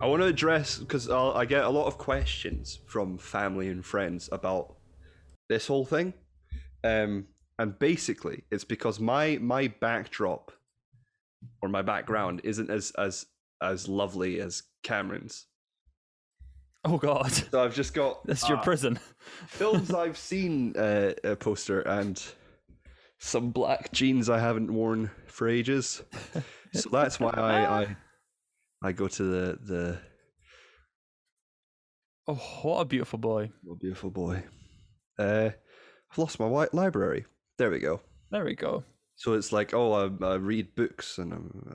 I want to address because I get a lot of questions from family and friends about this whole thing, um, and basically it's because my my backdrop or my background isn't as as as lovely as Cameron's. Oh God, So I've just got this is your uh, prison. films I've seen uh, a poster and some black jeans I haven't worn for ages. So that's why I I, I go to the the Oh, what a beautiful boy. oh, beautiful boy. Uh, I've lost my white library. There we go. There we go. So it's like, oh, I, I read books and I'm.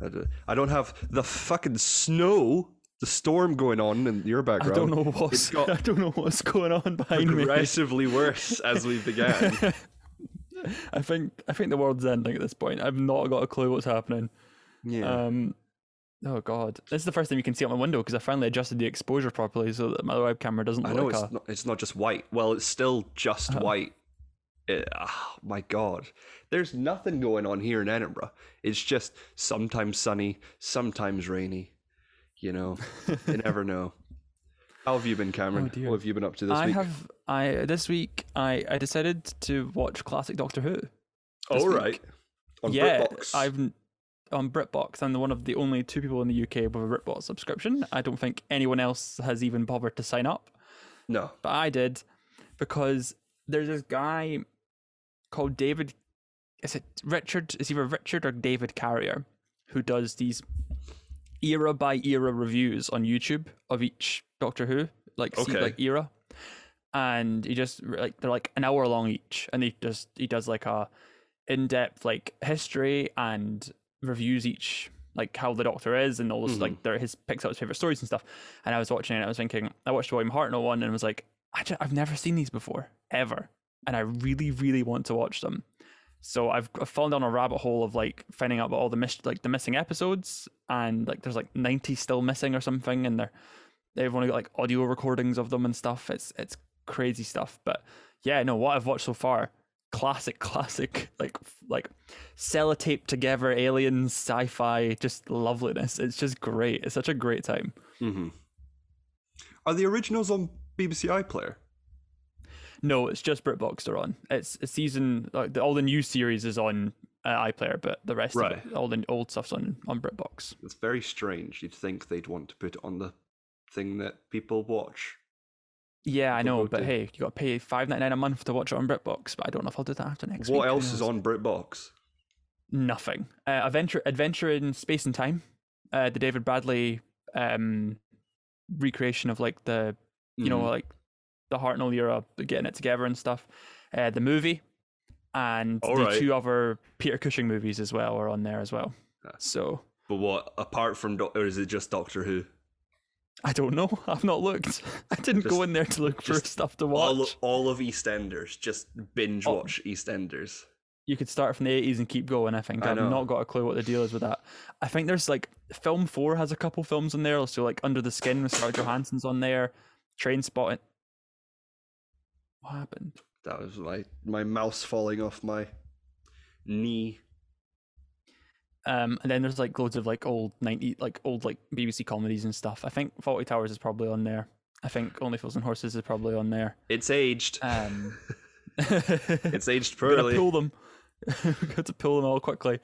Uh, I, do- I don't have the fucking snow, the storm going on in your background. I don't know what's got I don't know what's going on behind me. Progressively worse as we began. I think I think the world's ending at this point. I've not got a clue what's happening. Yeah. Um, oh god, this is the first time you can see out my window because I finally adjusted the exposure properly so that my web camera doesn't I look know like it's a. not, it's not just white. Well, it's still just Uh-huh. white. Eh, ah, my God, there's nothing going on here in Edinburgh. It's just sometimes sunny, sometimes rainy. You know, you never know. How have you been, Cameron? Oh, what have you been up to this I week? have I this week I I decided to watch classic Doctor Who. All week. right. On yeah, BritBox. I've on BritBox. I'm the one of the only two people in the UK with a BritBox subscription. I don't think anyone else has even bothered to sign up. no. but I did because there's this guy called David. Is it Richard? Is either Richard or David Carrier who does these era by era reviews on YouTube of each Doctor Who, like Okay. like era, and he just like they're like an hour long each, and he just he does like a in depth like history and reviews each like how the Doctor is and all this like mm-hmm. they're his picks out his favorite stories and stuff. And I was watching it, and I was thinking, I watched William Hartnell one, and was like, I ju- I've never seen these before ever, and I really really want to watch them. So I've, I've fallen down a rabbit hole of like finding out about all the miss like the missing episodes, and like there's like 90 still missing or something, and they're they've only got like audio recordings of them and stuff. It's it's crazy stuff, but yeah, no, what I've watched so far, classic, classic, like like sellotape together aliens, sci-fi, just loveliness. It's just great. It's such a great time. Mm-hmm. Are the originals on BBC iPlayer? No, it's just BritBox they're on. It's a season like the, all the new series is on uh, iPlayer, but the rest Right. of it, all the old stuff's on on BritBox. It's very strange. You'd think they'd want to put it on the thing that people watch. Yeah, I know, but do. hey, you got to pay five ninety nine a month to watch it on BritBox. But I don't know if I'll do that after next week. what who else is on BritBox? Nothing. Uh, Adventure, Adventure in Space and Time, uh, the David Bradley um, recreation of like the you know Mhm. like the Hartnell era, getting it together and stuff. Uh, the movie and the Alright. two other Peter Cushing movies as well are on there as well. So But what apart from Doc- or is it just Doctor Who? I don't know. I've not looked. I didn't go in there to look for just stuff to watch. All all of EastEnders. Just binge Oh. watch EastEnders. you could start from the 80s and keep going. I think I I've know. not got a clue what the deal is with that. I think there's like Film Four has a couple films on there. So like Under the Skin with Scarlett Johansson's on there. Train Spotting. What happened? That was my my mouse falling off my knee. Um, and then there's like loads of like old 90 like old like BBC comedies and stuff. I think Fawlty Towers is probably on there. I think Only Fools and Horses is probably on there. It's aged. Um, it's aged poorly. pull them. We've got to pull them all quickly.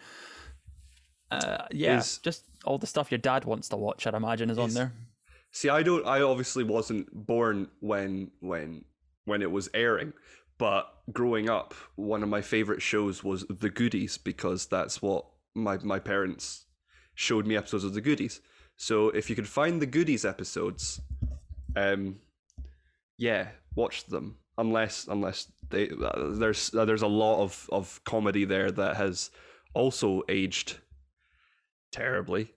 Uh, yeah, Is- just all the stuff your dad wants to watch. I'd imagine is on there. See, I don't. I obviously wasn't born when when when it was airing, but growing up, one of my favorite shows was The Goodies because that's what my my parents showed me episodes of The Goodies. So if you could find the Goodies episodes, um, yeah, watch them. Unless unless they uh, there's uh, there's a lot of of comedy there that has also aged terribly.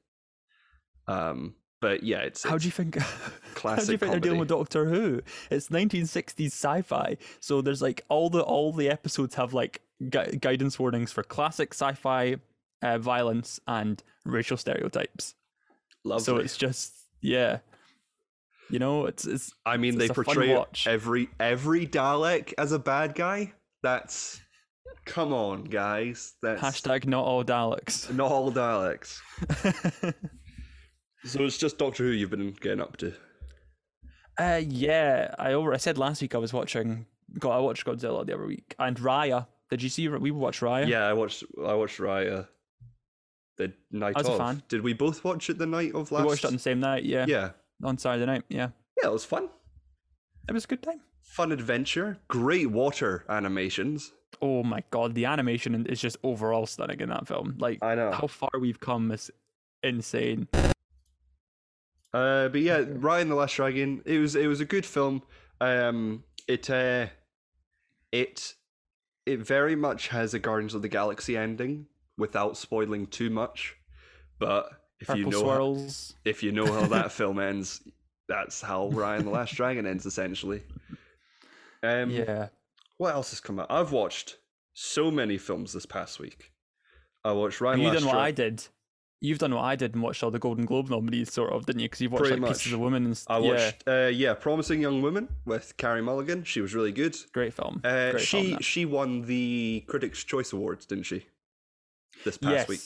Um, but yeah, it's, How it's do you think? How do you think they're dealing with. Doctor Who? It's 1960s sci-fi, so there's like all the all the episodes have like gu- guidance warnings for classic sci-fi uh, violence and racial stereotypes. Lovely. So it's just yeah, you know, it's it's I mean, it's they portray watch. every every Dalek as a bad guy. That's come on, guys. That's hashtag not all Daleks. not all Daleks. So it's just Doctor Who you've been getting up to. Uh, yeah, I over. I said last week I was watching. God, I watched Godzilla the other week and Raya. Did you see? We watched Raya. Yeah, I watched. I watched Raya. The night I was a of. Did we both watch it the night of last? we watched it on the same night. Yeah, yeah, on Saturday night. Yeah, yeah, it was fun. it was a good time. Fun adventure. Great water animations. Oh my god, the animation is just overall stunning in that film. Like I know. how far we've come is insane. Uh, but yeah, Raya and the Last Dragon. It was it was a good film. Um, it uh, it it very much has a Guardians of the Galaxy ending without spoiling too much. But if Purple you know how, if you know how that film ends, that's how Raya and the Last Dragon ends essentially. Um, yeah, What else has come out? I've watched so many films this past week. I watched Ryan. you Last done what Dra- I did. You've done what I did and watched all the Golden Globe nominees, sort of, didn't you? Because you've watched Pretty like Pieces of Women and I yeah, watched, uh, yeah, Promising Young Woman with Carey Mulligan. She was really good. great film. Uh, great she film, she won the Critics' Choice Awards, didn't she? This past yes, week.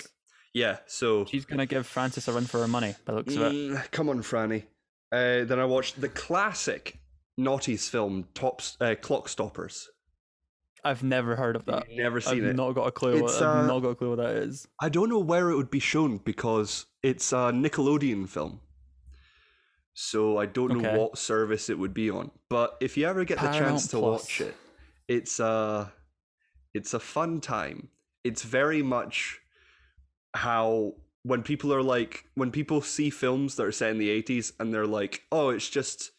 Yeah. So she's gonna give Frances a run for her money. By the looks of it. Mm, come on, Franny. Uh, then I watched the classic Naughty's film, Tops uh, Clock Stoppers. I've never heard of that. You've never seen I've it. not got a clue. It's, What, I've uh, not got a clue what that is. I don't know where it would be shown because it's a Nickelodeon film. So I don't know Okay. what service it would be on. But if you ever get the chance to Plus. watch it, it's a it's a fun time. It's very much how when people are like when people see films that are set in the 80s and they're like, "Oh, it's just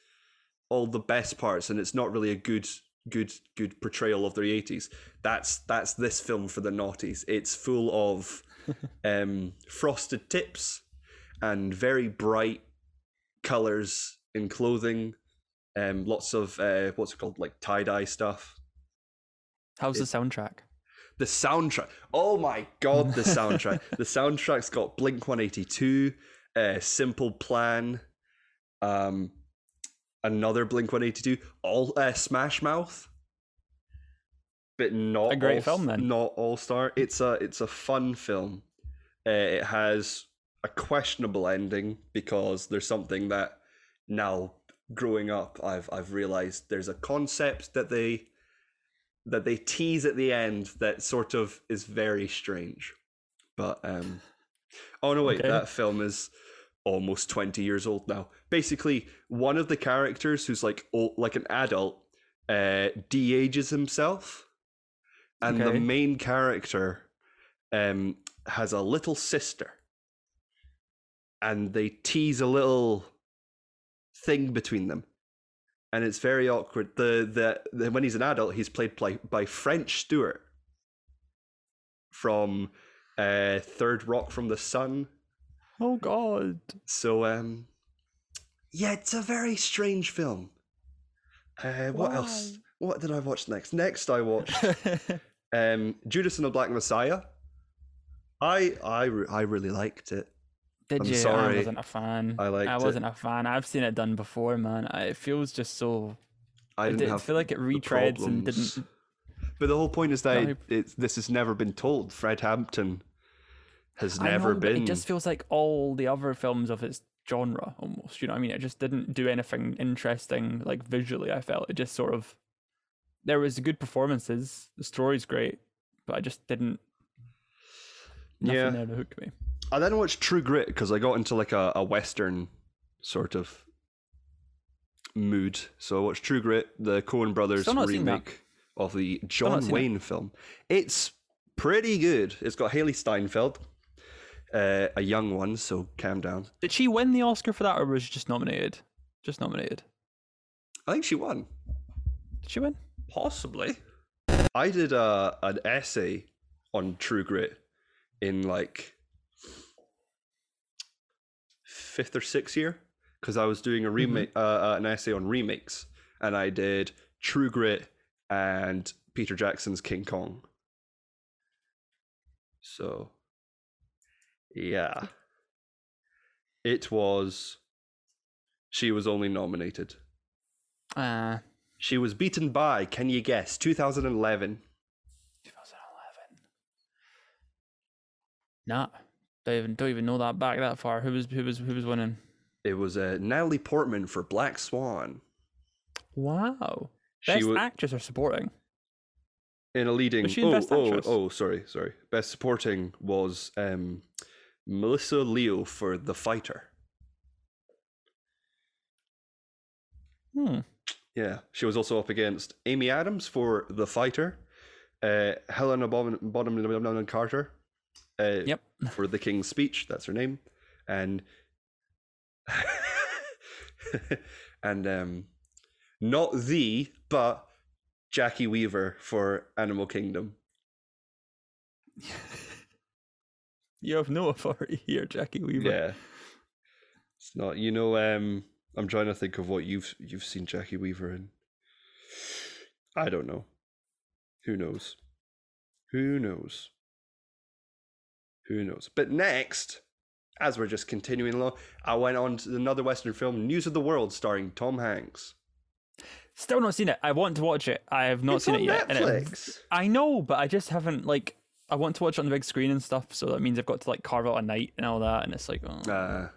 all the best parts and it's not really a good good good portrayal of the 80s." That's that's this film for the naughties. It's full of um, frosted tips and very bright colors in clothing. Um, lots of uh, what's it called, like tie dye stuff. How's the soundtrack? The soundtrack. Oh my god, the soundtrack. the soundtrack's got Blink One Eighty Two, uh, Simple Plan, um, another Blink One Eighty Two, all uh, Smash Mouth. But not A great all, film then. Not All Star. It's a it's a fun film. Uh, it has a questionable ending because there's something that now growing up I've I've realized there's a concept that they that they tease at the end that sort of is very strange. But um oh no wait, Okay. that film is almost 20 years old now. Basically, one of the characters who's like old, like an adult uh de-ages himself and the main character um has a little sister and they tease a little thing between them and it's very awkward. The, the the when he's an adult he's played by, by french stewart. From uh third rock from the sun. Oh God. so um yeah it's a very strange film. Uh what else? What did i watch next? Next i watched um judas and the black messiah. I i i really liked it Did I'm you? sorry. I wasn't a fan. I liked it. I wasn't a fan. I've seen it done before, man. It feels just so. i didn't have feel like it retreads and didn't. But the whole point is that No, it, this has never been told. Fred Hampton has I never know, been. It just feels like all the other films of its genre, almost. You know what I mean? It just didn't do anything interesting, like visually. I felt it just sort of. There was good performances. The story's great, but I just didn't. Nothing Yeah. there to hook me. I then watched True Grit because I got into like a, a western sort of mood. So I watched True Grit, the Coen Brothers Still not seen that. remake of the John. Wayne film. It's pretty good. It's got Hailee Steinfeld, uh, a young one. So calm down. Did she win the Oscar for that, or was she just nominated? Just nominated. I think she won. Did she win? Possibly. I did a an essay on True Grit in like fifth or sixth year because I was doing a remake, uh, uh, an essay on remakes, and I did True Grit and Peter Jackson's King Kong. So, yeah, it was. She was only nominated. Uh, She was beaten by, can you guess, 2011. 2011. Nah, Don't even don't even know that back that far. Who was who was who was winning? It was uh, Natalie Portman for Black Swan. Wow. She Best wa- actress or supporting? in a leading. Was she oh, Best oh, oh, sorry, sorry. Best supporting was um, Melissa Leo for The Fighter. Hmm. Yeah, she was also up against Amy Adams for The Fighter, uh, Helena Bonham, Bonham Carter uh, Yep. for The King's Speech, that's her name, and and um, not the but Jacki Weaver for Animal Kingdom. You have no authority here, Jackie Weaver. Yeah, it's not. You know, um, I'm trying to think of what you've you've seen Jacki Weaver in. I don't know. Who knows? Who knows? Who knows? But next, as we're just continuing along, I went on to another Western film, News of the World, starring Tom Hanks. Still not seen it. I want to watch it. I have not it's seen it yet. and it- Netflix. I know, but I just haven't like. I want to watch it on the big screen and stuff, so that means I've got to like carve out a night and all that, and it's like, oh. Uh,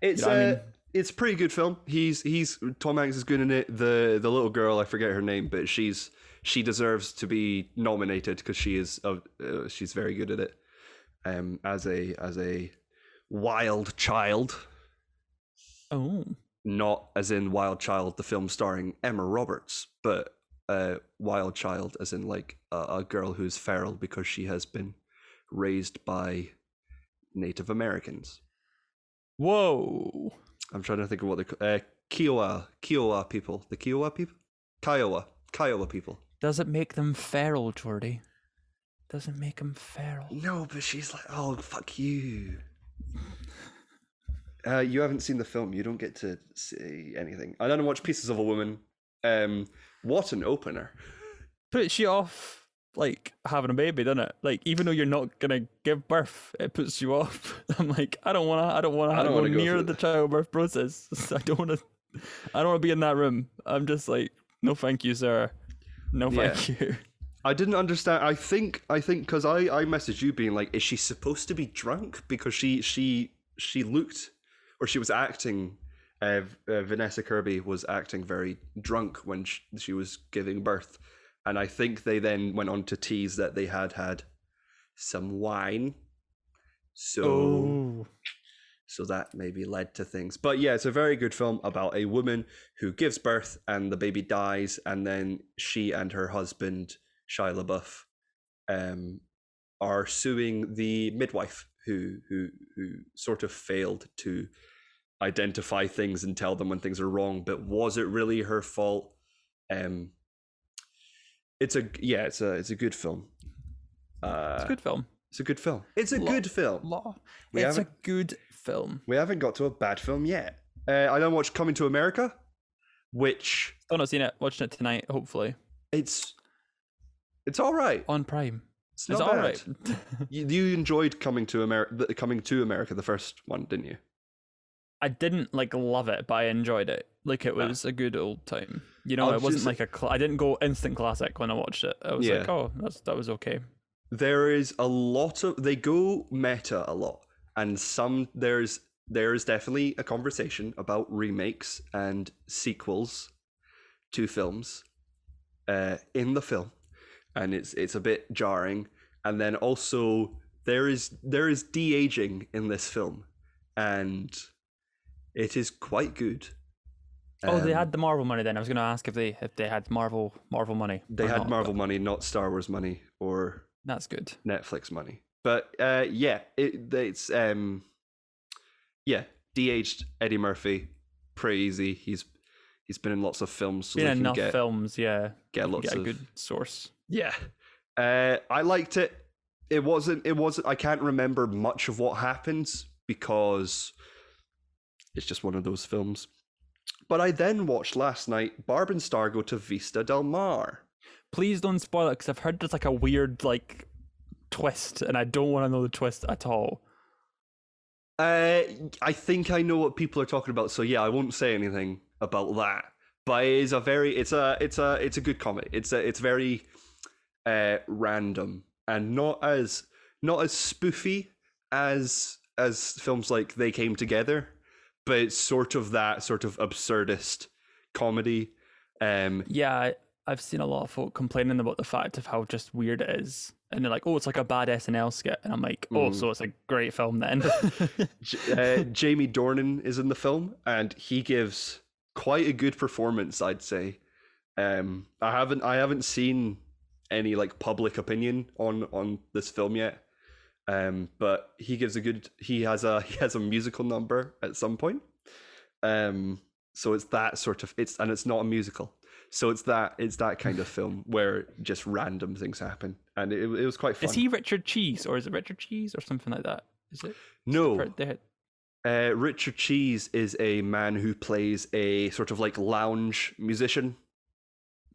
it's know what I mean? it's a pretty good film. He's he's Tom Hanks is good in it. The the little girl, I forget her name, but she's she deserves to be nominated because she is uh, she's very good at it. Um, as a as a wild child, oh, not as in Wild Child, the film starring Emma Roberts, but uh, Wild Child as in like a, a girl who's feral because she has been raised by Native Americans. whoa! I'm trying to think of what they're uh, Kiowa Kiowa people. The Kiowa people? Kiowa. Kiowa people. Does it make them feral, Jordy? Does it make him feral? No, but she's like, oh, fuck you. Uh, you haven't seen the film. You don't get to say anything. I don't watch Pieces of a Woman. Um, what an opener. Puts you off like having a baby, doesn't it? Like even though you're not gonna give birth, it puts you off. I'm like, I don't wanna, I don't wanna, I I don't go wanna go near the it. childbirth process. I don't wanna, I don't wanna be in that room. I'm just like, no, thank you, sir. No, thank you. I didn't understand. I think I think because I I messaged you being like, is she supposed to be drunk because she she she looked or she was acting. Uh, uh, Vanessa Kirby was acting very drunk when she, she was giving birth, and I think they then went on to tease that they had had some wine. So Oh, so that maybe led to things. But yeah, it's a very good film about a woman who gives birth and the baby dies, and then she and her husband Shia LaBeouf um, are suing the midwife who who who sort of failed to identify things and tell them when things are wrong. But was it really her fault? Um, it's a yeah, it's a it's a good film. Uh, it's a good film. It's a good film. It's a Lo- good film. Law. We it's a good film. We haven't got to a bad film yet. Uh, I don't watch Coming to America, which Still not seen it. Watching it tonight, hopefully it's it's all right. on Prime. It's It's not all bad. right. You, you enjoyed Coming to America, Coming to America, the first one, didn't you? I didn't like love it, but I enjoyed it. Like it Ah. was a good old time. You know, I'll it wasn't just- like a. Cl- I didn't go instant classic when I watched it. I was like, oh, that's that was okay. There is a lot of they go meta a lot, and some there's there's definitely a conversation about remakes and sequels to films uh, in the film, and it's it's a bit jarring. And then also there is there is de aging in this film, and it is quite good. oh, they Um, had the Marvel money. Then I was going to ask if they if they had Marvel Marvel money. they had not, Marvel but money, not Star Wars money or That's good. Netflix money. But uh, yeah, it, it's um, yeah, de-aged Eddie Murphy, pretty easy. He's he's been in lots of films, so Been enough get films, yeah. get lots get a of good source. Yeah. Uh, I liked it. It wasn't. It wasn't. I can't remember much of what happens because it's just one of those films. But I then watched last night Barb and Star go to Vista Del Mar. Please don't spoil it because I've heard there's like a weird like twist, and I don't want to know the twist at all. Uh, I think I know what people are talking about, so yeah, I won't say anything about that. But it is a very, it's a, it's a, it's a good comic. It's a, it's very, uh, random and not as, not as spoofy as as films like They Came Together, but it's sort of that sort of absurdist comedy. Um, Yeah, I, I've seen a lot of folk complaining about the fact of how just weird it is, and they're like, "Oh, it's like a bad SNL skit," and I'm like, "Oh, Mm. so it's a great film then." Uh, Jamie Dornan is in the film, and he gives quite a good performance, I'd say. Um, I haven't I haven't seen any like public opinion on on this film yet, um, but he gives a good. He has a he has a musical number at some point. Um, so it's that sort of it's and it's not a musical. So it's that it's that kind of film where just random things happen, and it, it was quite fun. is he Richard Cheese or is it Richard Cheese or something like that? Is it? no. Uh, Richard Cheese is a man who plays a sort of like lounge musician,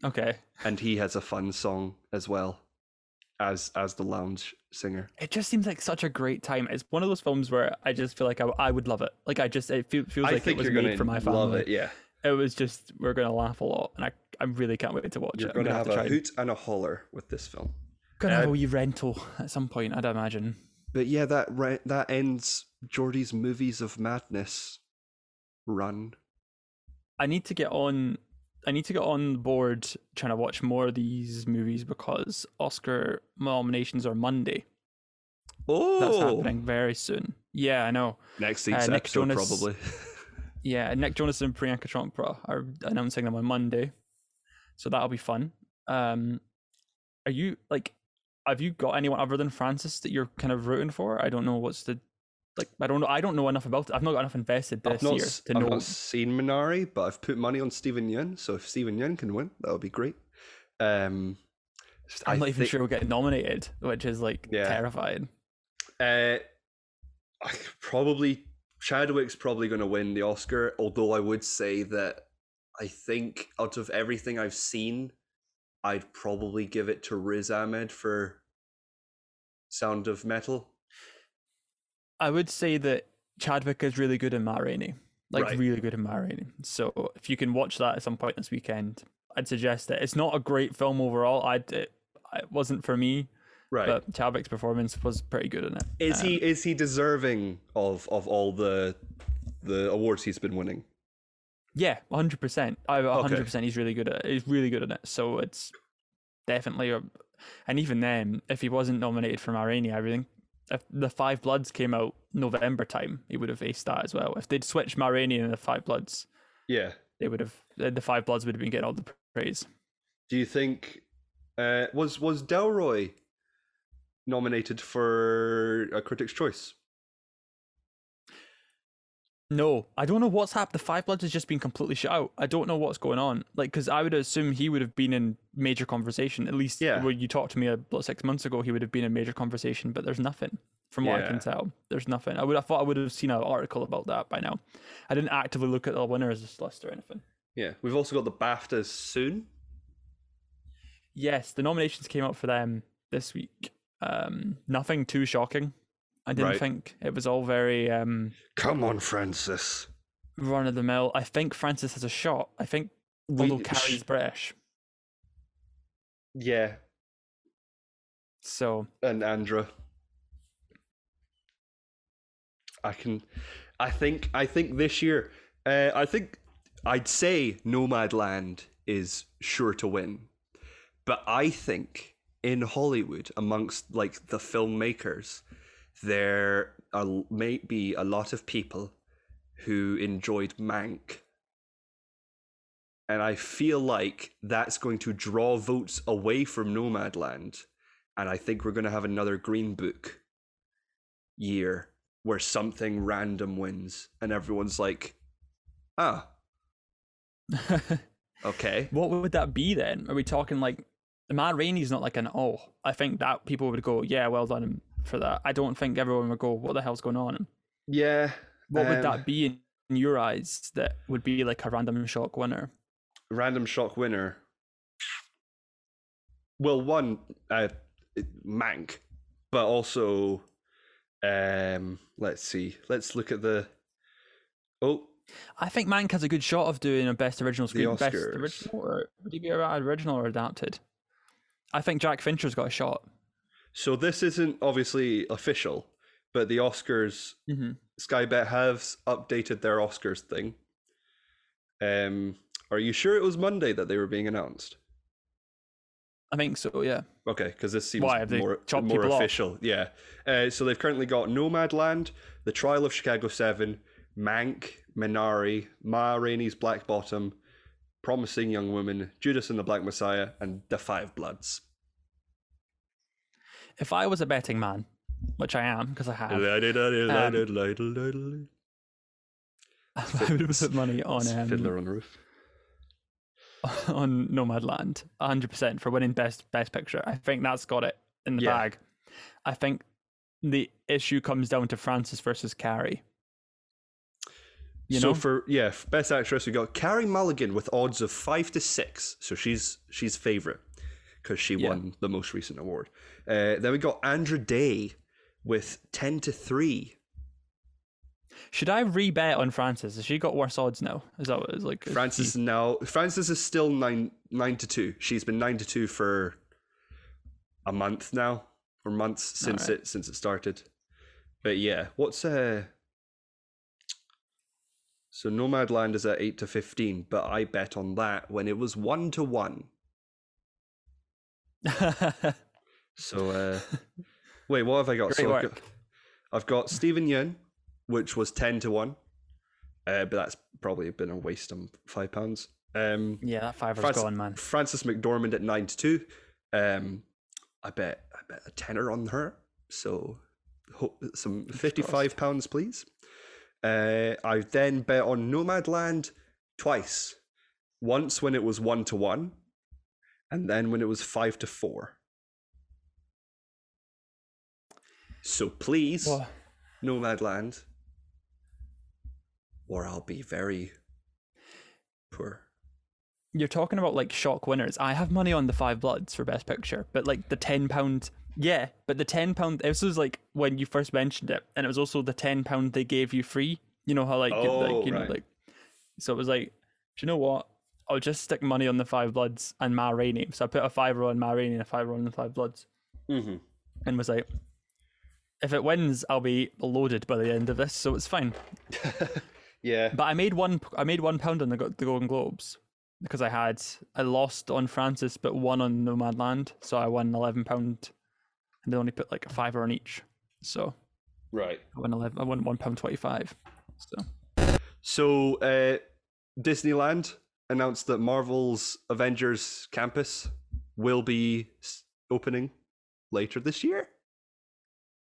Okay. and he has a fun song as well as as the lounge singer. It just seems like such a great time. It's one of those films where I just feel like I, I would love it. Like I just it feel, feels I like it was you're made for my family. love it. Yeah, It was just we're gonna laugh a lot, and I I really can't wait to watch you're it. Going to have to a try. and- hoot and a holler with this film. Gonna have uh, a wee rental at some point, I'd imagine. But yeah, that re- that ends Geordie's movies of madness run. I need to get on. I need to get on board trying to watch more of these movies because Oscar nominations are Monday. Oh, That's happening very soon. Yeah, I know. next week's Uh, Nick episode Jonas- probably. Yeah, Nick Jonas and Priyanka Chopra are announcing them on Monday, so that'll be fun. Um, are you like, have you got anyone other than Frances that you're kind of rooting for? I don't know what's the, like, I don't know. I don't know enough about it. I've not got enough invested I've this not, year to I've know. not seen Minari, but I've put money on Steven Yeun. So if Steven Yeun can win, that would be great. Um, I'm I not even think- sure we'll get nominated, which is like Yeah. terrifying. Uh, I probably Chadwick's probably going to win the Oscar. Although I would say that I think out of everything I've seen, I'd probably give it to Riz Ahmed for Sound of Metal. I would say that Chadwick is really good in Ma Rainey, like Right. really good in Ma Rainey. So if you can watch that at some point this weekend, I'd suggest it. It's not a great film overall. I'd it, it wasn't for me, Right. but Chadwick's performance was pretty good in it. is Um, he is he deserving of of all the the awards he's been winning? Yeah, hundred percent. I hundred percent. He's really good at. it. He's really good at it. So it's definitely a. And even then, if he wasn't nominated for Ma Rainey, I think if the Five Bloods came out November time, he would have aced that as well. If they'd switched Ma Rainey and the Five Bloods, Yeah. they would have the the Five Bloods would have been getting all the praise. Do you think uh, was was Delroy nominated for a Critics' Choice? No, I don't know what's happened. The Five Bloods has just been completely shut out. I don't know what's going on. Like, because I would assume he would have been in major conversation. At least Yeah. when you talked to me about six months ago, he would have been in major conversation. But there's nothing, from what I can tell. There's nothing. I would have thought I would have seen an article about that by now. I didn't actively look at the winners list or anything. Yeah, we've also got the BAFTAs soon. Yes, the nominations came out for them this week. Um, nothing too shocking. I didn't Right. think it was all very um, Come on, Frances. run of the mill. I think Frances has a shot. I think We- although Carey's British. Yeah, So and Andra. I can, I think, I think this year, uh, I think I'd say Nomadland is sure to win, but I think in Hollywood, amongst like the filmmakers, there are, may be a lot of people who enjoyed Mank. And I feel like that's going to draw votes away from Nomadland and I think we're going to have another Green Book year where something random wins, and everyone's like, "Ah, okay." what would that be then? Are we talking like Ma Rainey's not like an oh? I think that people would go, yeah, well done for that. I don't think everyone would go, what the hell's going on? Yeah. What would um, that be in, your eyes that would be like a random shock winner? Random shock winner. Well, one, uh, Mank, but also, um, let's see. Let's look at the. Oh, I think Mank has a good shot of doing a best original screen. Best original, or would he be a original or adapted? I think Jack Fincher's got a shot. So this isn't obviously official, but the Oscars hmm Sky Bet have updated their Oscars thing. Um, are you sure it was Monday that they were being announced? I think so. Yeah. Okay, because this seems Why, more, more people off? official. Yeah. Uh, so they've currently got Nomadland, The Trial of Chicago 7, Mank, Minari, Ma Rainey's Black Bottom, Promising Young Woman, Judas and the Black Messiah, and The Five Bloods. If I was a betting man, which I am because I have, Um, I would have put money on um, Fiddler on the Roof. on Nomadland, hundred percent for winning best best picture. I think that's got it in the Yeah. bag. I think the issue comes down to Frances versus Carey. You so know, for yeah, best actress we got Carey Mulligan with odds of five to six. So she's she's favorite because she Yeah. won the most recent award. Uh, then we got Andra Day with ten to three. should I rebet on Frances? Has she got worse odds now? Is that what it's like? Frances she- now Frances is still nine nine to two. She's been nine to two for a month now, or months since Alright. it since it started. But yeah, what's uh so Nomadland is at eight to fifteen, but I bet on that when it was one to one. So uh wait, what have I got? Great so I've work. got, I've got Steven Yeun, which was ten to one. Uh, but that's probably been a waste of five pounds. Um yeah, that fiver's Frances, gone, man. Frances McDormand at nine to two. Um I bet I bet a tenner on her. So ho- some fifty five pounds, please. Uh I then bet on Nomadland twice. Once when it was one to one, and then when it was five to four. So please, Well, Nomadland, or I'll be very poor. you're talking about like shock winners. I have money on the Five Bloods for Best Picture, but like the ten pound, yeah, but the ten pound. This was like when you first mentioned it, and it was also the ten pound they gave you free. You know how like, you- Oh, like you right. know like, so it was like, do you know what? I'll just stick money on the Five Bloods and Ma Rainey. So I put a fiver on Ma Rainey and a fiver on the Five Bloods, Mm-hmm. and was like, if it wins, I'll be loaded by the end of this, so it's fine. yeah. But I made one. I made one pound on the the Golden Globes because I had I lost on Frances, but won on Nomadland, so I won eleven pound, and they only put like a fiver on each. So Right. I won eleven. I won one pound twenty five. So So uh, Disneyland announced that Marvel's Avengers Campus will be opening later this year.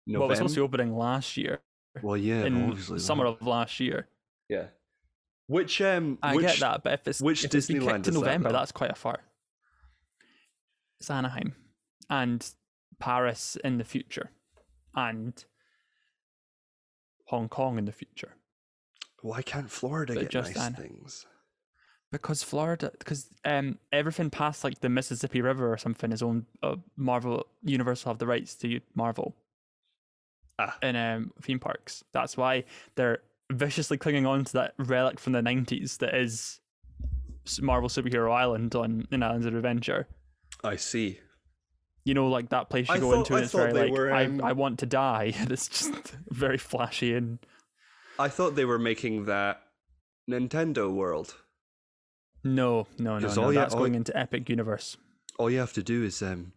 Well, it was supposed to be opening last year Well, yeah, in obviously summer that. of last year. Yeah. Which um, I which, get that, but if it's which if it's Disneyland kicked to is that, November, that's quite a far. It's Anaheim, and Paris in the future, and Hong Kong in the future. Why can't Florida But get just nice Ana- things? Because Florida, because um, everything past like the Mississippi River or something is owned. Uh, Marvel Universal have the rights to Marvel Ah. in um, theme parks. That's why they're viciously clinging on to that relic from the '90s that is Marvel Superhero Island on in Islands of Adventure. I see. You know, like that place you I go thought- into I and it's very like were, I, um, I want to die. And it's just very flashy and I thought they were making that Nintendo World. no, no, no, no. all you- That's all- going into Epic Universe. All you have to do is um,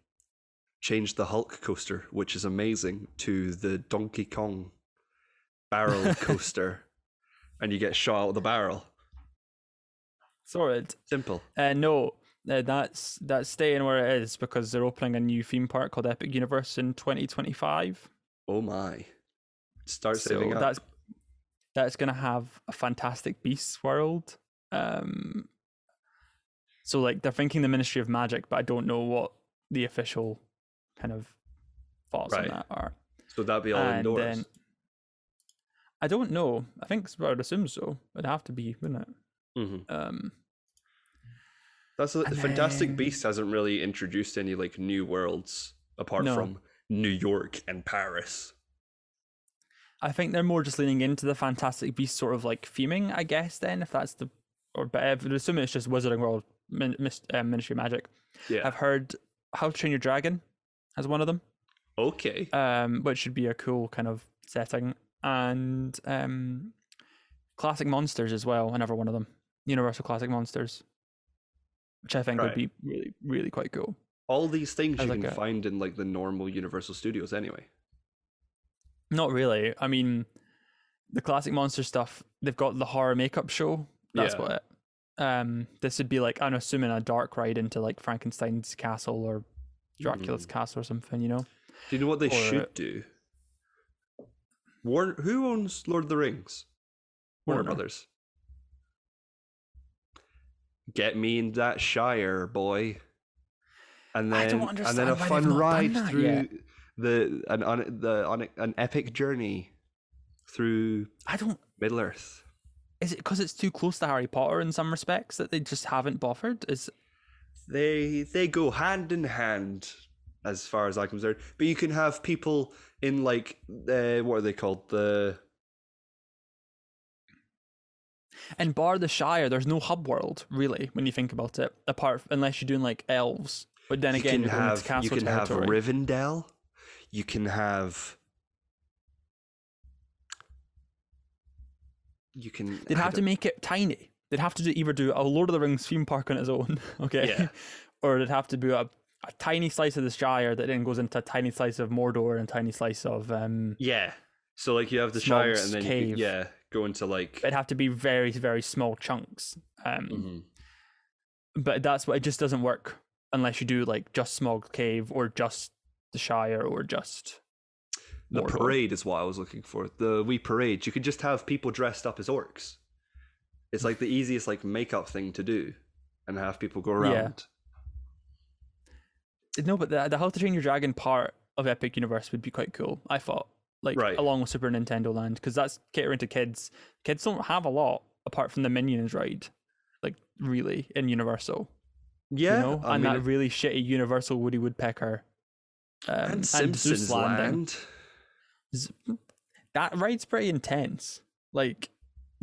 change the Hulk coaster, which is amazing, to the Donkey Kong barrel coaster, and you get shot out of the barrel. Sorted. Simple. Uh, no, uh, that's that's staying where it is because they're opening a new theme park called Epic Universe in 2025. Oh my! Start So saving up. that's that's gonna have a Fantastic Beasts world. Um, so like they're thinking the Ministry of Magic, but I don't know what the official kind of thoughts Right. on that are. so that'd be all and indoors. then- I don't know. I think I would assume so. It'd have to be, wouldn't it? hmm Um, That's a, Fantastic then- Beasts hasn't really introduced any like new worlds apart No. from New York and Paris. I think they're more just leaning into the Fantastic Beast sort of like theming, I guess. Then, if that's the, or but I assume it's just Wizarding World, uh, Ministry of Magic. Yeah. I've heard How to Train Your Dragon as one of them. Okay. um, which should be a cool kind of setting, and um, classic monsters as well. Another one of them, Universal Classic Monsters, which I think Right. would be really, really quite cool. All these things As you like can a- find in like the normal Universal Studios anyway. Not really. I mean, the classic monster stuff. They've got the horror makeup show. That's Yeah. what it. Um, this would be like I'm assuming a dark ride into like Frankenstein's castle or Dracula's Mm. castle or something. You know. Do you know what they Or- should do? Warner, who owns Lord of the Rings? Warner, Warner. Brothers. Get me in that Shire, boy. And I then, and then a fun ride through yet. the an on the on an epic journey through I don't. Middle Earth. Is it because it's too close to Harry Potter in some respects that they just haven't bothered? Is They they go hand in hand as far as I'm concerned. But you can have people in like uh, what are they called? The and bar the Shire, there's no hub world really when you think about it. Apart unless you're doing like elves, but then you again, can you're have castle you can have territory. Rivendell. You can have. You can. They'd have to make it tiny. They'd have to do, either do a Lord of the Rings theme park on its own, okay, Yeah. or they'd have to do a, a tiny slice of the Shire that then goes into a tiny slice of Mordor and a tiny slice of. Um, Yeah. So like you have the Shire, and then you cave. could, yeah go into like. it'd have to be very very small chunks. Um, Mhm. but that's what it just doesn't work unless you do like just Smaug Cave or just the Shire or just The parade is what I was looking for. The wee parade. You could just have people dressed up as orcs. It's like the easiest like makeup thing to do, and have people go around. Yeah. No, but the the How to Train Your Dragon part of Epic Universe would be quite cool. I thought, like Right. along with Super Nintendo Land, because that's catering to kids. Kids don't have a lot apart from the Minions ride, like really in Universal. Yeah, you know, I and mean, that really shitty Universal Woody Woodpecker. Um, and Simpsons Landing. Land. That ride's pretty intense, like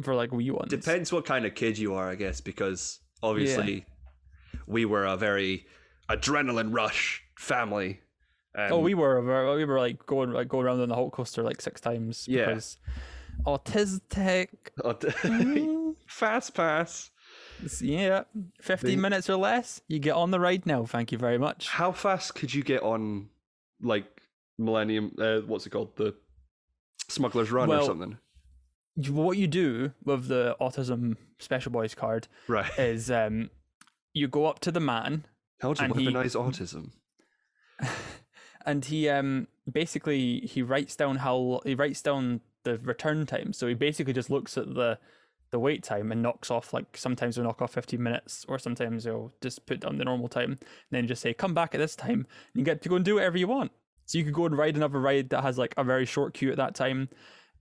for like wee ones. Depends what kind of kid you are, I guess, because obviously we were a very adrenaline rush family. Um, oh, we were we were like going like going around on the Hulk coaster like six times. Yeah. Because autistic. Mm, fast pass. yeah, fifteen The- minutes or less, you get on the ride now. Thank you very much. How fast could you get on, like Millennium? Uh, what's it called? The Smuggler's Run or something? What you do with the autism special boys card Right. is um, you go up to the man How to he- weaponize autism? and he um basically he writes down how he writes down the return time so he basically just looks at the the wait time and knocks off like sometimes he'll knock off 15 minutes or sometimes he'll just put down the normal time and then just say come back at this time and you get to go and do whatever you want so you could go and ride another ride that has like a very short queue at that time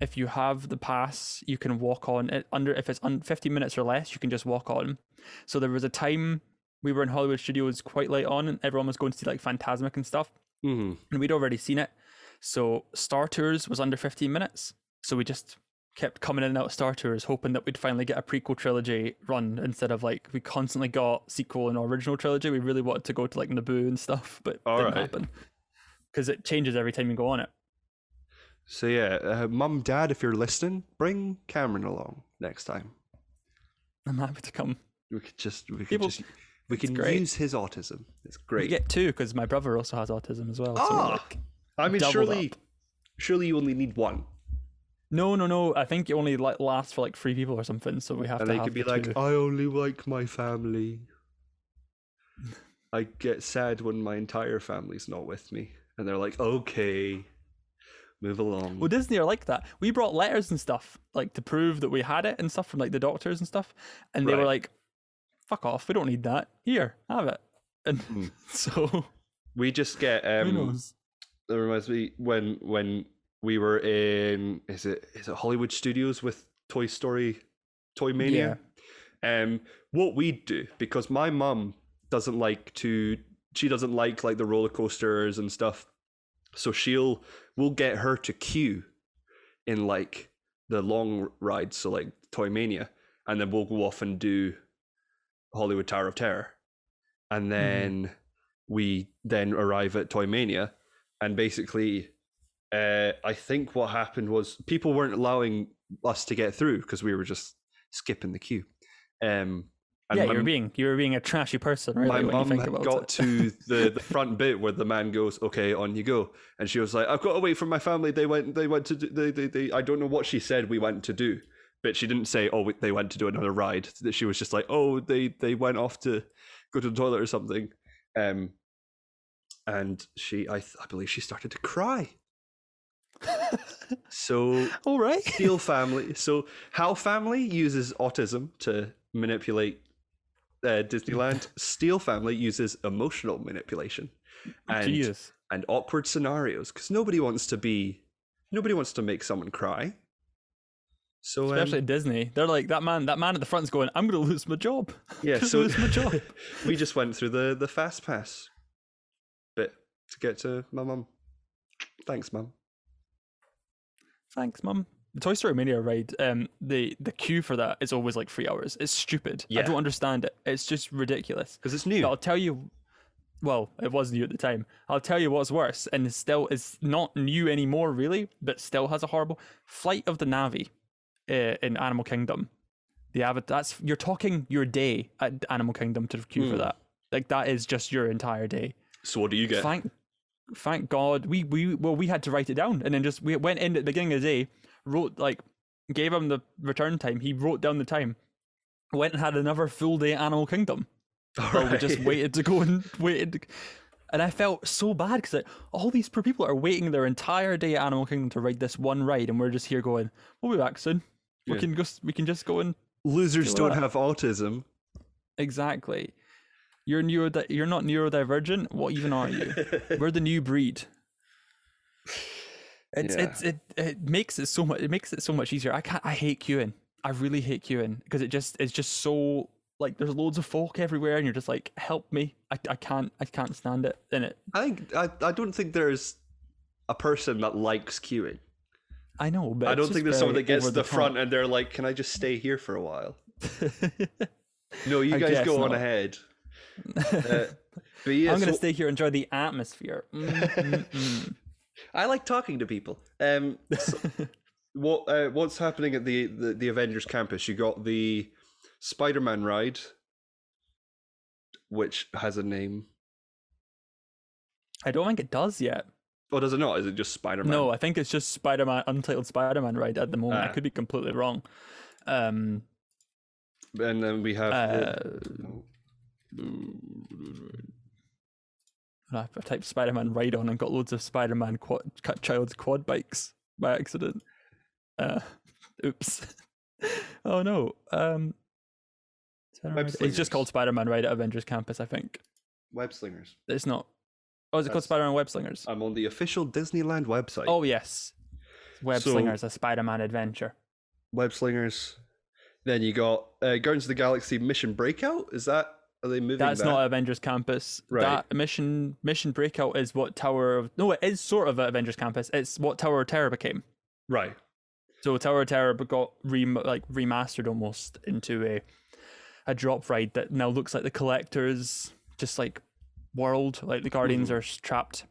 if you have the pass you can walk on it under if it's on 15 minutes or less you can just walk on so there was a time we were in hollywood studios quite late on and everyone was going to see like Fantasmic and stuff hmm and we'd already seen it. So Star Tours was under 15 minutes. So we just kept coming in and out of Star Tours, hoping that we'd finally get a prequel trilogy run instead of like we constantly got sequel and original trilogy. We really wanted to go to like Naboo and stuff, but All didn't right. happen because it changes every time you go on it. So yeah, uh, mum, dad, if you're listening, bring Cameron along next time. I'm happy to come. We could just we could People- just we can great. use his autism. It's great. We great. get two because my brother also has autism as well. So Ah! like, I mean, surely, up. surely you only need one, no, no, no. I think it only like lasts for like three people or something. So we have and to they have could be the like, two. "I only like my family." I get sad when my entire family's not with me, and they're like, "Okay, move along." Well, Disney are like that. We brought letters and stuff, like to prove that we had it and stuff from like the doctors and stuff, and they were like, "Fuck off, we don't need that. Here, have it." And Hmm. so we just get who um. knows? That reminds me when when we were in is it is it Hollywood Studios with Toy Story, Toy Mania. Um, what we do because my mum doesn't like to. She doesn't like like the roller coasters and stuff. So she'll we'll get her to queue in like the long rides, so like Toy Mania, and then we'll go off and do Hollywood Tower of Terror, and then we then arrive at Toy Mania, and basically, uh, I think what happened was people weren't allowing us to get through because we were just skipping the queue. Um, and yeah, my, you were being you're being a trashy person, really, my you mum got it. to the, the front bit where the man goes, "Okay, on you go," and she was like, "I've got wait for my family. They went. They went to. Do, they, they. They. I don't know what she said. We went to do." But she didn't say, "Oh, they went to do another ride." She was just like, "Oh, they they went off to go to the toilet or something," um, and she, I, I believe, she started to cry. So All right. Steele family. So How family uses autism to manipulate uh, Disneyland. Steele family uses emotional manipulation and Jesus. and awkward scenarios because nobody wants to be nobody wants to make someone cry. So um, Especially at Disney, they're like that man. That man at the front's going, "I'm going to lose my job." yeah, so lose my job. we just went through the the fast pass bit to get to my mum. Thanks, mum. Thanks, mum. The Toy Story Mania ride, um, the the queue for that is always like three hours. It's stupid. I don't understand it. It's just ridiculous. Because it's But new. I'll tell you. Well, it was new at the time. I'll tell you what's worse, and it still is not new anymore, really, but still has a horrible Flight of the Navi uh, in Animal Kingdom. The Avid, that's you're talking your day at Animal Kingdom to queue for Hmm. that. Like that is just your entire day. So what do you get? Thank, thank God. We we well we had to write it down and then just we went in at the beginning of the day, wrote like gave him the return time. He wrote down the time. Went and had another full day at Animal Kingdom. Or we just waited to go and waited. to- And I felt so bad because all these poor people are waiting their entire day at Animal Kingdom to ride this one ride, and we're just here going, "We'll be back soon. We Yeah. can just we can just go and Losers don't have autism. exactly." You're neuro you're not neurodivergent. What even are you? We're the new breed. It's Yeah. it's it it makes it so much it makes it so much easier. I can't I hate queuing. I really hate queuing because it just it's just so like there's loads of folk everywhere and you're just like help me. I, I can't I can't stand it in it. I think I, I don't think there's a person that likes queuing. I know, but I don't think there's someone that gets to over the front and they're like, "Can I just stay here for a while?" No, you I guys go on ahead. Uh, yeah, I'm gonna so stay here and enjoy the atmosphere. Mm, mm, mm. I like talking to people. Um, so what uh, what's happening at the, the the Avengers campus? You got the Spider-Man ride, which has a name. I don't think it does yet. Oh, does it not? Is it just Spider-Man? No, I think it's just Spider-Man, Untitled Spider-Man ride at the moment. I Ah. could be completely wrong. Um, And then we have. uh, the- I I typed Spider-Man ride on and got loads of Spider-Man quad, cut child's quad bikes by accident. Uh, oops. oh no. Um, it's just called Spider-Man ride at Avengers Campus. I think Web slingers. it's not. Oh, is it called Spider-Man Web Slingers? I'm on the official Disneyland website. Oh yes, Web So- Slingers, a Spider-Man adventure. Web slingers. Then you got uh, Guardians of the Galaxy Mission Breakout. Is that are they moving? That's that? not Avengers Campus. Right. That mission mission breakout is what Tower of no, it is sort of Avengers Campus. It's what Tower of Terror became. right. So Tower of Terror got rem- like remastered almost into a a drop ride that now looks like the collector's just like world. Like the Guardians mm-hmm. are trapped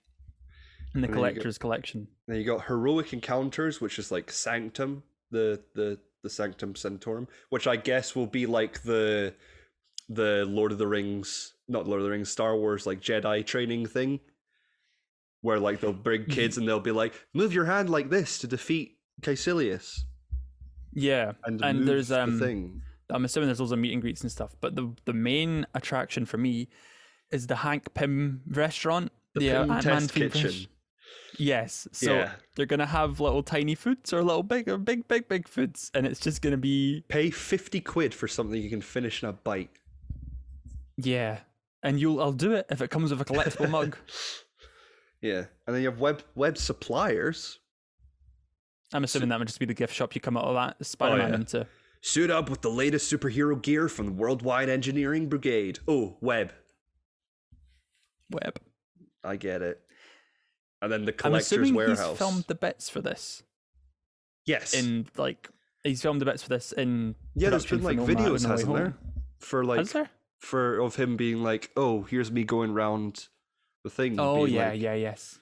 in the And then you get- collector's collection. Then you got Heroic Encounters, which is like Sanctum, the the the Sanctum Sanctorum, which I guess will be like the the Lord of the Rings, not Lord of the Rings, Star Wars like Jedi training thing, where like they'll bring kids and they'll be like, move your hand like this to defeat Kaecilius, Yeah, and, and there's the um thing. I'm assuming there's loads of meet and greets and stuff, but the the main attraction for me is the Hank Pym restaurant. The uh, Pym Test Kitchen. Yes, so Yeah. they're gonna have little tiny foods or little big or big big big foods, and it's just gonna be Pay fifty quid for something you can finish in a bite. Yeah. And you'll I'll do it if it comes with a collectible mug. Yeah, and then you have web web suppliers. I'm assuming that would just be the gift shop you come out of that oh, Spider-Man yeah. into. Suit up with the latest superhero gear from the Worldwide Engineering Brigade. Oh, web. Web. I get it. And then the I'm collector's assuming warehouse. he's filmed the bits for this yes. in like he's filmed the bits for this in yeah, there's been like videos, hasn't there? For like Has there? For of him being like, "Oh, here's me going round the thing." Oh yeah, like- yeah, yes.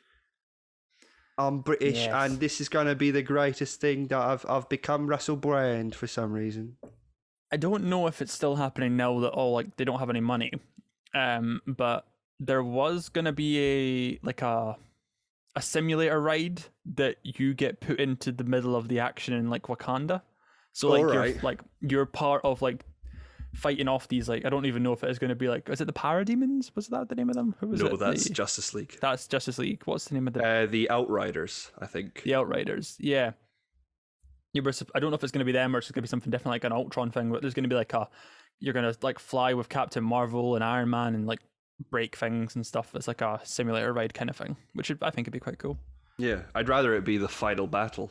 I'm British, Yes. and this is gonna be the greatest thing that I've I've become Russell Brand for some reason. I don't know if it's still happening now that all like they don't have any money. Um, but there was gonna be a like a a simulator ride that you get put into the middle of the action in like Wakanda. So like you're like you're part of like fighting off these like I don't even know if it is gonna be like is it the Parademons? Was that the name of them? Who was no, it? that's The- Justice League. that's Justice League. What's the name of the Uh, the Outriders, I think. the Outriders? Yeah. You were, I don't know if it's going to be them or it's going to be something different, like an Ultron thing. But there's going to be like a, you're going to like fly with Captain Marvel and Iron Man and like break things and stuff. It's like a simulator ride kind of thing, which I think would be quite cool. Yeah, I'd rather it be the final battle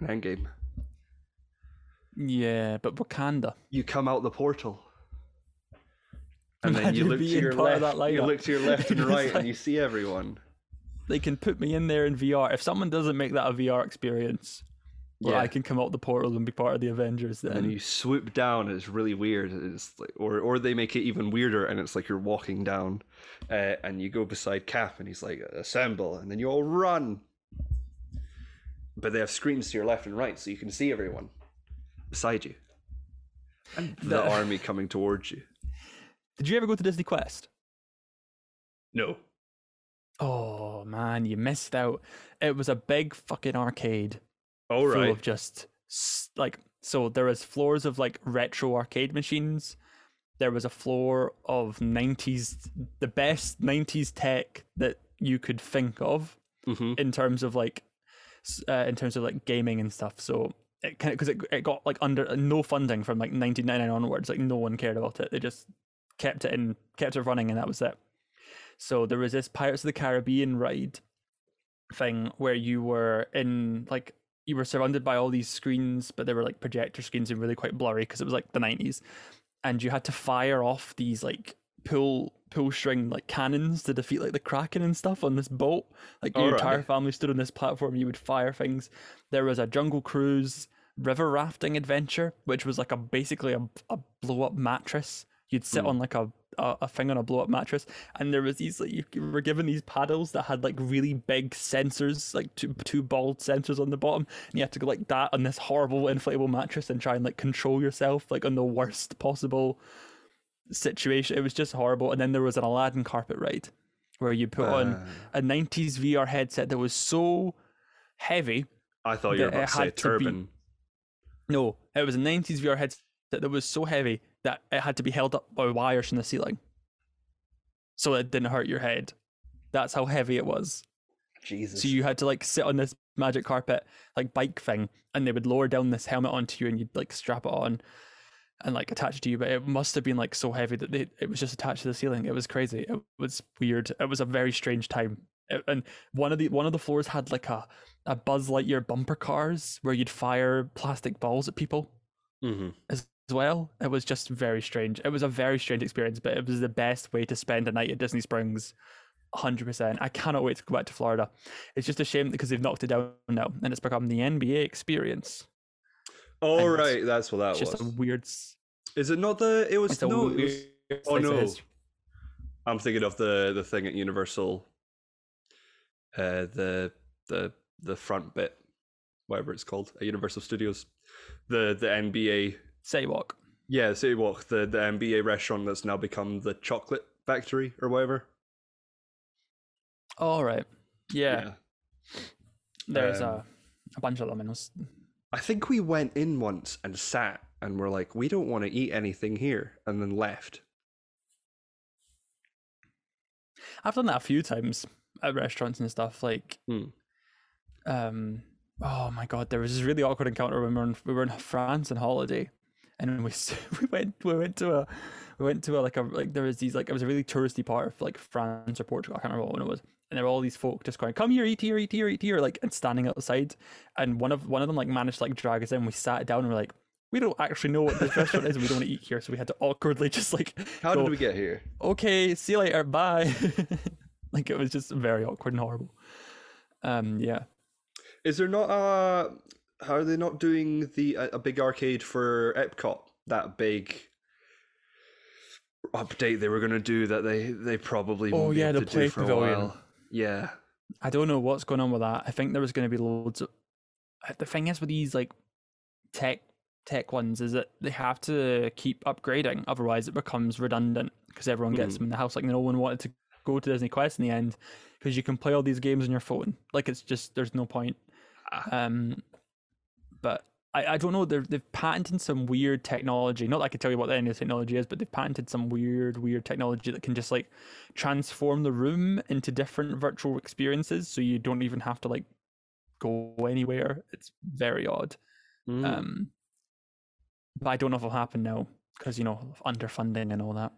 in Endgame. Yeah, but Wakanda. You come out the portal. And then you look to your left. You look to your left and right, like- and you see everyone. They can put me in there in VR. If someone doesn't make that a VR experience, Yeah. I can come out the portal and be part of the Avengers, then and you swoop down and it's really weird it's like or or they make it even weirder and it's like you're walking down uh, and you go beside cap and he's like assemble and then you all run but they have screens to your left and right so you can see everyone beside you. And the The- army coming towards you. Did you ever go to Disney Quest? no. Oh man, you missed out. It was a big fucking arcade. All full of just like so there was floors of like retro arcade machines. There was a floor of 90s the best 90s tech that you could think of hmm in terms of like uh, in terms of like gaming and stuff. So it kind of because it, it got like under no funding from like 1999 onwards like no one cared about it. They just kept it in kept it running and that was it. So there was this pirates of the caribbean ride thing where you were in like you were surrounded by all these screens but they were like projector screens and really quite blurry because it was like the 90s and you had to fire off these like pull pull string like cannons to defeat like the kraken and stuff on this boat like your Alright. entire family stood on this platform you would fire things there was a jungle cruise river rafting adventure which was like a basically a, a blow up mattress you'd sit Hmm. on like a, a a thing on a blow up mattress and there was these like you you were given these paddles that had like really big sensors like two two bald sensors on the bottom and you had to go like that on this horrible inflatable mattress and try and like control yourself like on the worst possible situation. It was just horrible. And then there was an aladdin carpet ride where you put on Uh, a 90s vr headset that was so heavy i thought you were about to say had to be- turban. No it was a 90s vr headset that was so heavy that it had to be held up by wires from the ceiling. So it didn't hurt your head. That's how heavy it was. Jesus. so you had to like sit on this magic carpet like bike thing and they would lower down this helmet onto you and you'd like strap it on and like attached to you but it must have been like so heavy that they, it was just attached to the ceiling. It was crazy. It was weird. It was a very strange time. It- and one of the one of the floors had like a a buzz lightyear bumper cars where you'd fire plastic balls at people hmm as well. It was just very strange. It was a very strange experience but it was the best way to spend a night at disney springs. 100% i cannot wait to go back to florida. It's just a shame because they've knocked it down now and it's become the nba experience all And right that's what that was just a weird is it not the it was no it was Oh, no. I'm thinking of the the thing at Universal, uh, the the the front bit, whatever it's called, at Universal Studios, the the NBA, sidewalk yeah, City Walk, the the NBA restaurant that's now become the Chocolate Factory or whatever. all right. Yeah, there's Um, a, a bunch of them was- I think we went in once and sat and were like, we don't want to eat anything here, and then left. I've done that a few times at restaurants and stuff. Like, Hmm. um, oh my god, there was this really awkward encounter when we were in, we were in France on holiday, and we we went we went to a we went to a like a like there was these like it was a really touristy part of like France or Portugal. I can't remember what it was. And there were all these folk just going, "Come here, eat here, eat here, eat here," like and standing outside. And one of one of them like managed to like drag us in. We sat down and we're like, "We don't actually know what this restaurant is. and We don't want to eat here." So we had to awkwardly just like How go, did we get here? okay, see you later, bye. like it was just very awkward and horrible. Um, yeah. Is there not a? How are they not doing the a, a big arcade for Epcot? That big update they were going to do that they they probably Oh, won't yeah, the Play for Pavilion. Yeah, I don't know what's going on with that. I think there was going to be loads of. uh, The thing is with these like tech tech ones is that they have to keep upgrading, otherwise it becomes redundant because everyone gets Mhm. them in the house. Like no one wanted to go to Disney Quest in the end because you can play all these games on your phone. Like it's just there's no point. Ah. Um, but I, I don't know. They're, they've patented some weird technology. Not that I can tell you what any of the technology is, but they've patented some weird, weird technology that can just like transform the room into different virtual experiences. So you don't even have to like go anywhere. It's very odd. Mm. Um, but I don't know if it'll happen now because you know underfunding and all that.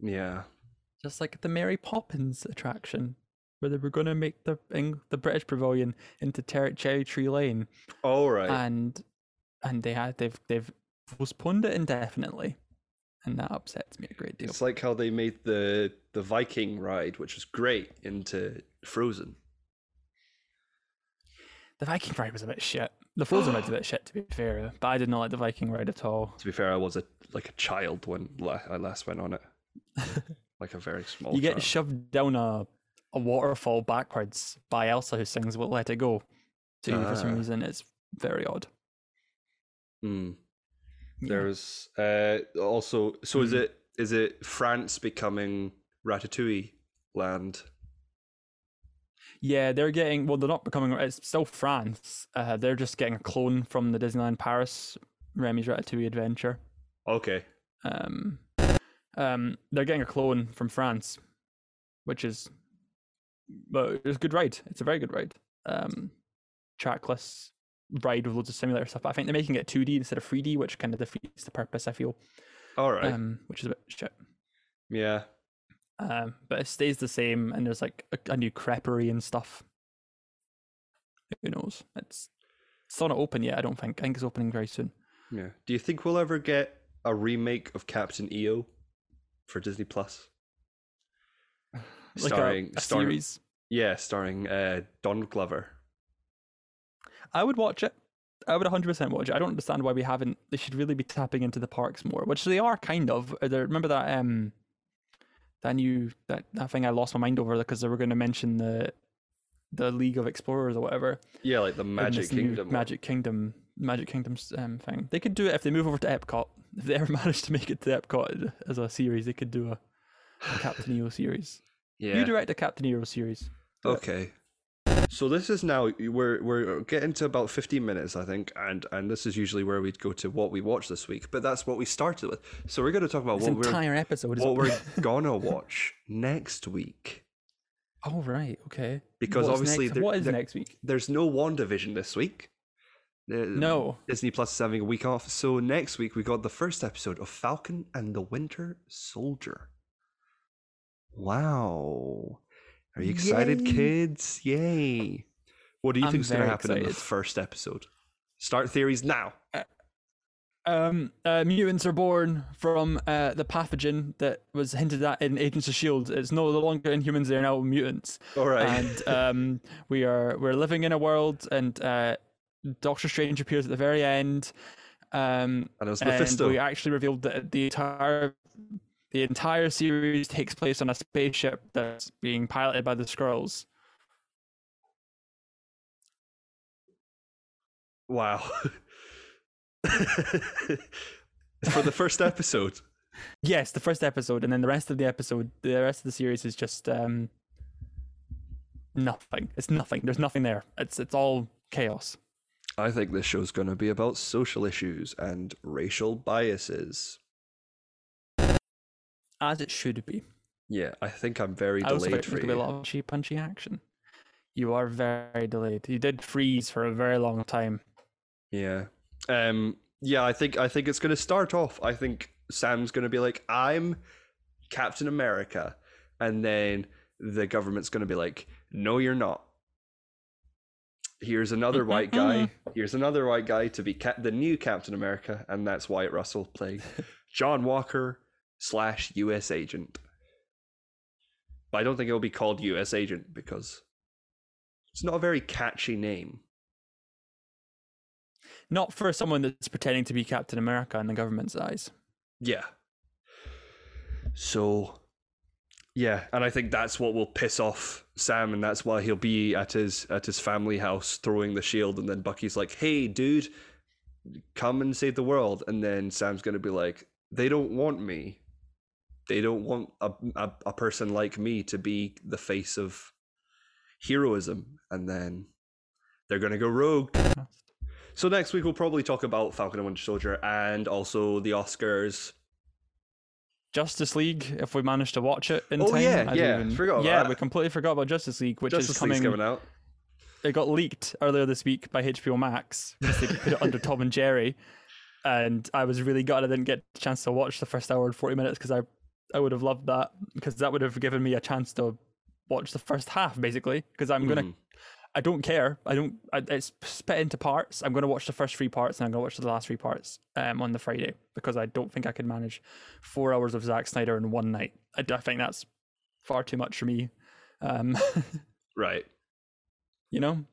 yeah. Just like the Mary Poppins attraction, where they were going to make the the British Pavilion into Ter- Cherry Tree Lane All right. and and they had they've they've postponed it indefinitely, and that upsets me a great deal. It's like how they made the the Viking ride, which was great, into Frozen. The Viking ride was a bit shit. The Frozen ride's a bit shit, to be fair, but I did not like the Viking ride at all. To be fair, I was a like a child when I last went on it, like a very small. you get child. shoved down a a waterfall backwards by Elsa, who sings "We'll Let It Go" to you for some Ah. reason. It's very odd. Mm. Yeah. There's uh, also. So is Mm. it is it France becoming Ratatouille land? Yeah, they're getting well. They're not becoming. It's still France. Uh, they're just getting a clone from the Disneyland Paris Remy's Ratatouille Adventure. Okay. Um, um, they're getting a clone from France, which is, but it's a good ride. It's a very good ride. Um, trackless ride with loads of simulator stuff. But I think they're making it 2D instead of 3D, which kind of defeats the purpose. I feel, All right. um, which is a bit shit. yeah. Um, but it stays the same, and there's like a, a new creperie and stuff. Who knows? It's it's not open yet. I don't think. I think it's opening very soon. Yeah. Do you think we'll ever get a remake of Captain EO for Disney Plus? Like Starring, a, a starring series. yeah, starring uh, Donald Glover. I would watch it. I would 100% watch it. I don't understand why we haven't. They should really be tapping into the parks more, which they are kind of. Uh, Remember that um that new that, that thing I lost my mind over because they were going to mention the the League of Explorers or whatever. Yeah, like the Magic Kingdom. Magic Kingdom, Magic Kingdom's um, thing. They could do it if they move over to Epcot. If they ever manage to make it to Epcot as a series, they could do a, a Captain EO series. Yeah. You direct a Captain EO series. but- Okay. So this is now we're we're getting to about 15 minutes I think and and this is usually where we'd go to what we watched this week but that's what we started with. So we're going to talk about This what we're entire episode what we're going to watch next week oh right, okay. because What's obviously next? there- what is there- next week? there's no WandaVision this week. No. Disney Plus is having a week off. So next week we got the first episode of Falcon and the Winter Soldier. Wow. Are you excited, Yay. kids? Yay. What do you I'm think is going to happen in the first episode? Start theories now. Um, uh, mutants are born from uh, the pathogen that was hinted at in Agents of Shield. It's no longer Inhumans; they're now mutants. All right. and um, we are we're living in a world, and uh, Doctor Strange appears at the very end. Um, and it was and Mephisto. we actually revealed that the entire the entire series takes place on a spaceship that's being piloted by the Skrulls. Wow. For the first episode. Yes, the first episode, and then the rest of the episode, the rest of the series is just um, nothing. It's nothing. There's nothing there. It's it's all chaos. I think this show's going to be about social issues and racial biases. As it should be. Yeah, I think I'm very I delayed there's gonna be a lot of punchy, punchy action. You are very delayed. You did freeze for a very long time. Yeah. Um yeah, I think I think it's going to start off. I think Sam's going to be like I'm Captain America and then the government's going to be like no you're not. Here's another white guy. Here's another white guy to be ca- the new Captain America and that's Wyatt Russell playing John Walker slash US agent. But I don't think it'll be called US agent because it's not a very catchy name. Not for someone that's pretending to be Captain America in the government's eyes. Yeah. So, Yeah, and I think that's what will piss off Sam, and that's why he'll be at his at his family house throwing the shield, and then Bucky's like, "Hey, dude, come and save the world," and then Sam's gonna be like, "They don't want me. They don't want a a, a person like me to be the face of heroism," and then they're gonna go rogue. So next week we'll probably talk about Falcon and Winter Soldier and also the Oscars. Justice League, if we manage to watch it in Oh, time. yeah, I yeah, forgot about yeah, that. we completely forgot about Justice League, which Justice is coming. Coming out. It got leaked earlier this week by HBO Max because they put it under Tom and Jerry, and I was really gutted I didn't get a chance to watch the first hour and forty minutes because I I would have loved that because that would have given me a chance to watch the first half basically because I'm gonna Mhm. I don't care. I don't. I, it's split into parts. I'm going to watch the first three parts, and I'm going to watch the last three parts um, on the Friday because I don't think I could manage four hours of Zack Snyder in one night. I, I think that's far too much for me. Um, Right. you know.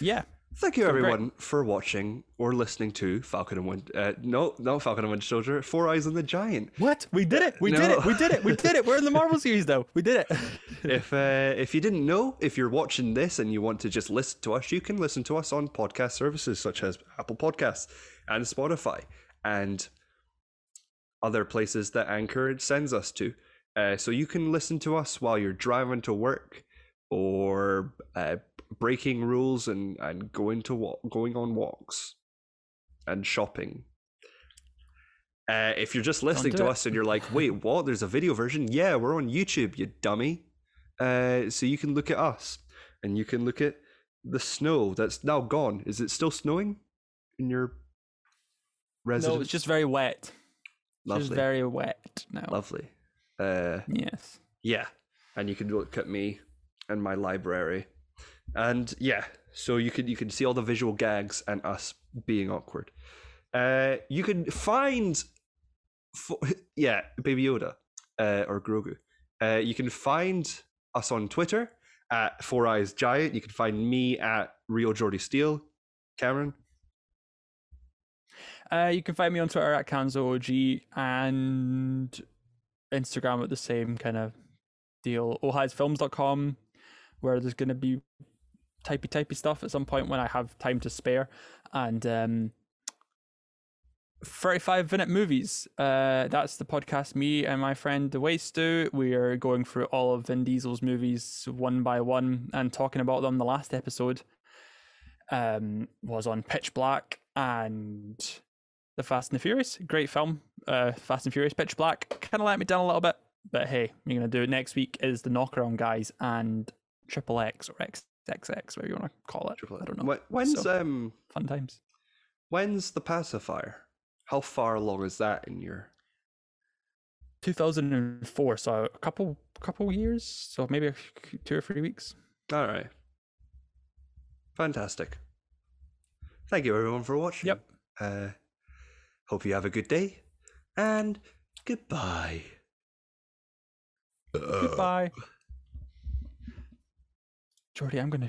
Yeah. Thank you, So great. everyone, for watching or listening to Falcon and Wind. Uh, no, not Falcon and Winter Soldier. Four Eyes on the Giant. What? We did it. We did No. it. We did it. We did it. We're in the Marvel series though. We did it. if uh, if you didn't know, if you're watching this and you want to just listen to us, you can listen to us on podcast services such as Apple Podcasts and Spotify and other places that Anchor sends us to. Uh, so you can listen to us while you're driving to work or uh, breaking rules and, and going to walk, going on walks and shopping. Uh, if you're just listening to it. us and you're like, wait, what? There's a video version? Yeah, we're on YouTube, you dummy. Uh, so you can look at us and you can look at the snow that's now gone. Is it still snowing in your residence? no, it's just very wet. It's lovely. just very wet now. lovely. Uh, Yes. yeah, and you can look at me and my library, and yeah, so you can you can see all the visual gags and us being awkward. Uh, you can find, yeah, Baby Yoda uh, or Grogu. Uh, you can find us on Twitter at Four Eyes Giant. You can find me at Real Jordy Steele. Cameron. Uh, you can find me on Twitter at KanzoOG and Instagram at the same kind of deal. ohighsfilms.com, where there's going to be typey typey stuff at some point when I have time to spare. And um, 35 minute movies. Uh, that's the podcast me and my friend The Waste do. We are going through all of Vin Diesel's movies one by one and talking about them. The last episode um, was on Pitch Black and The Fast and the Furious. Great film. Uh, Fast and Furious, Pitch Black. Kind of let me down a little bit, but hey, you're gonna do it next week. Is the Knockaround guys and Triple X or XXX, whatever you want to call it. I don't know. When's So- um Fun times. when's the pacifier? How far along is that in your? 2004, so a couple couple years, so maybe a two or three weeks. All right. Fantastic. Thank you, everyone, for watching. Yep. Uh, hope you have a good day, and goodbye. Goodbye. Jordy, I'm gonna.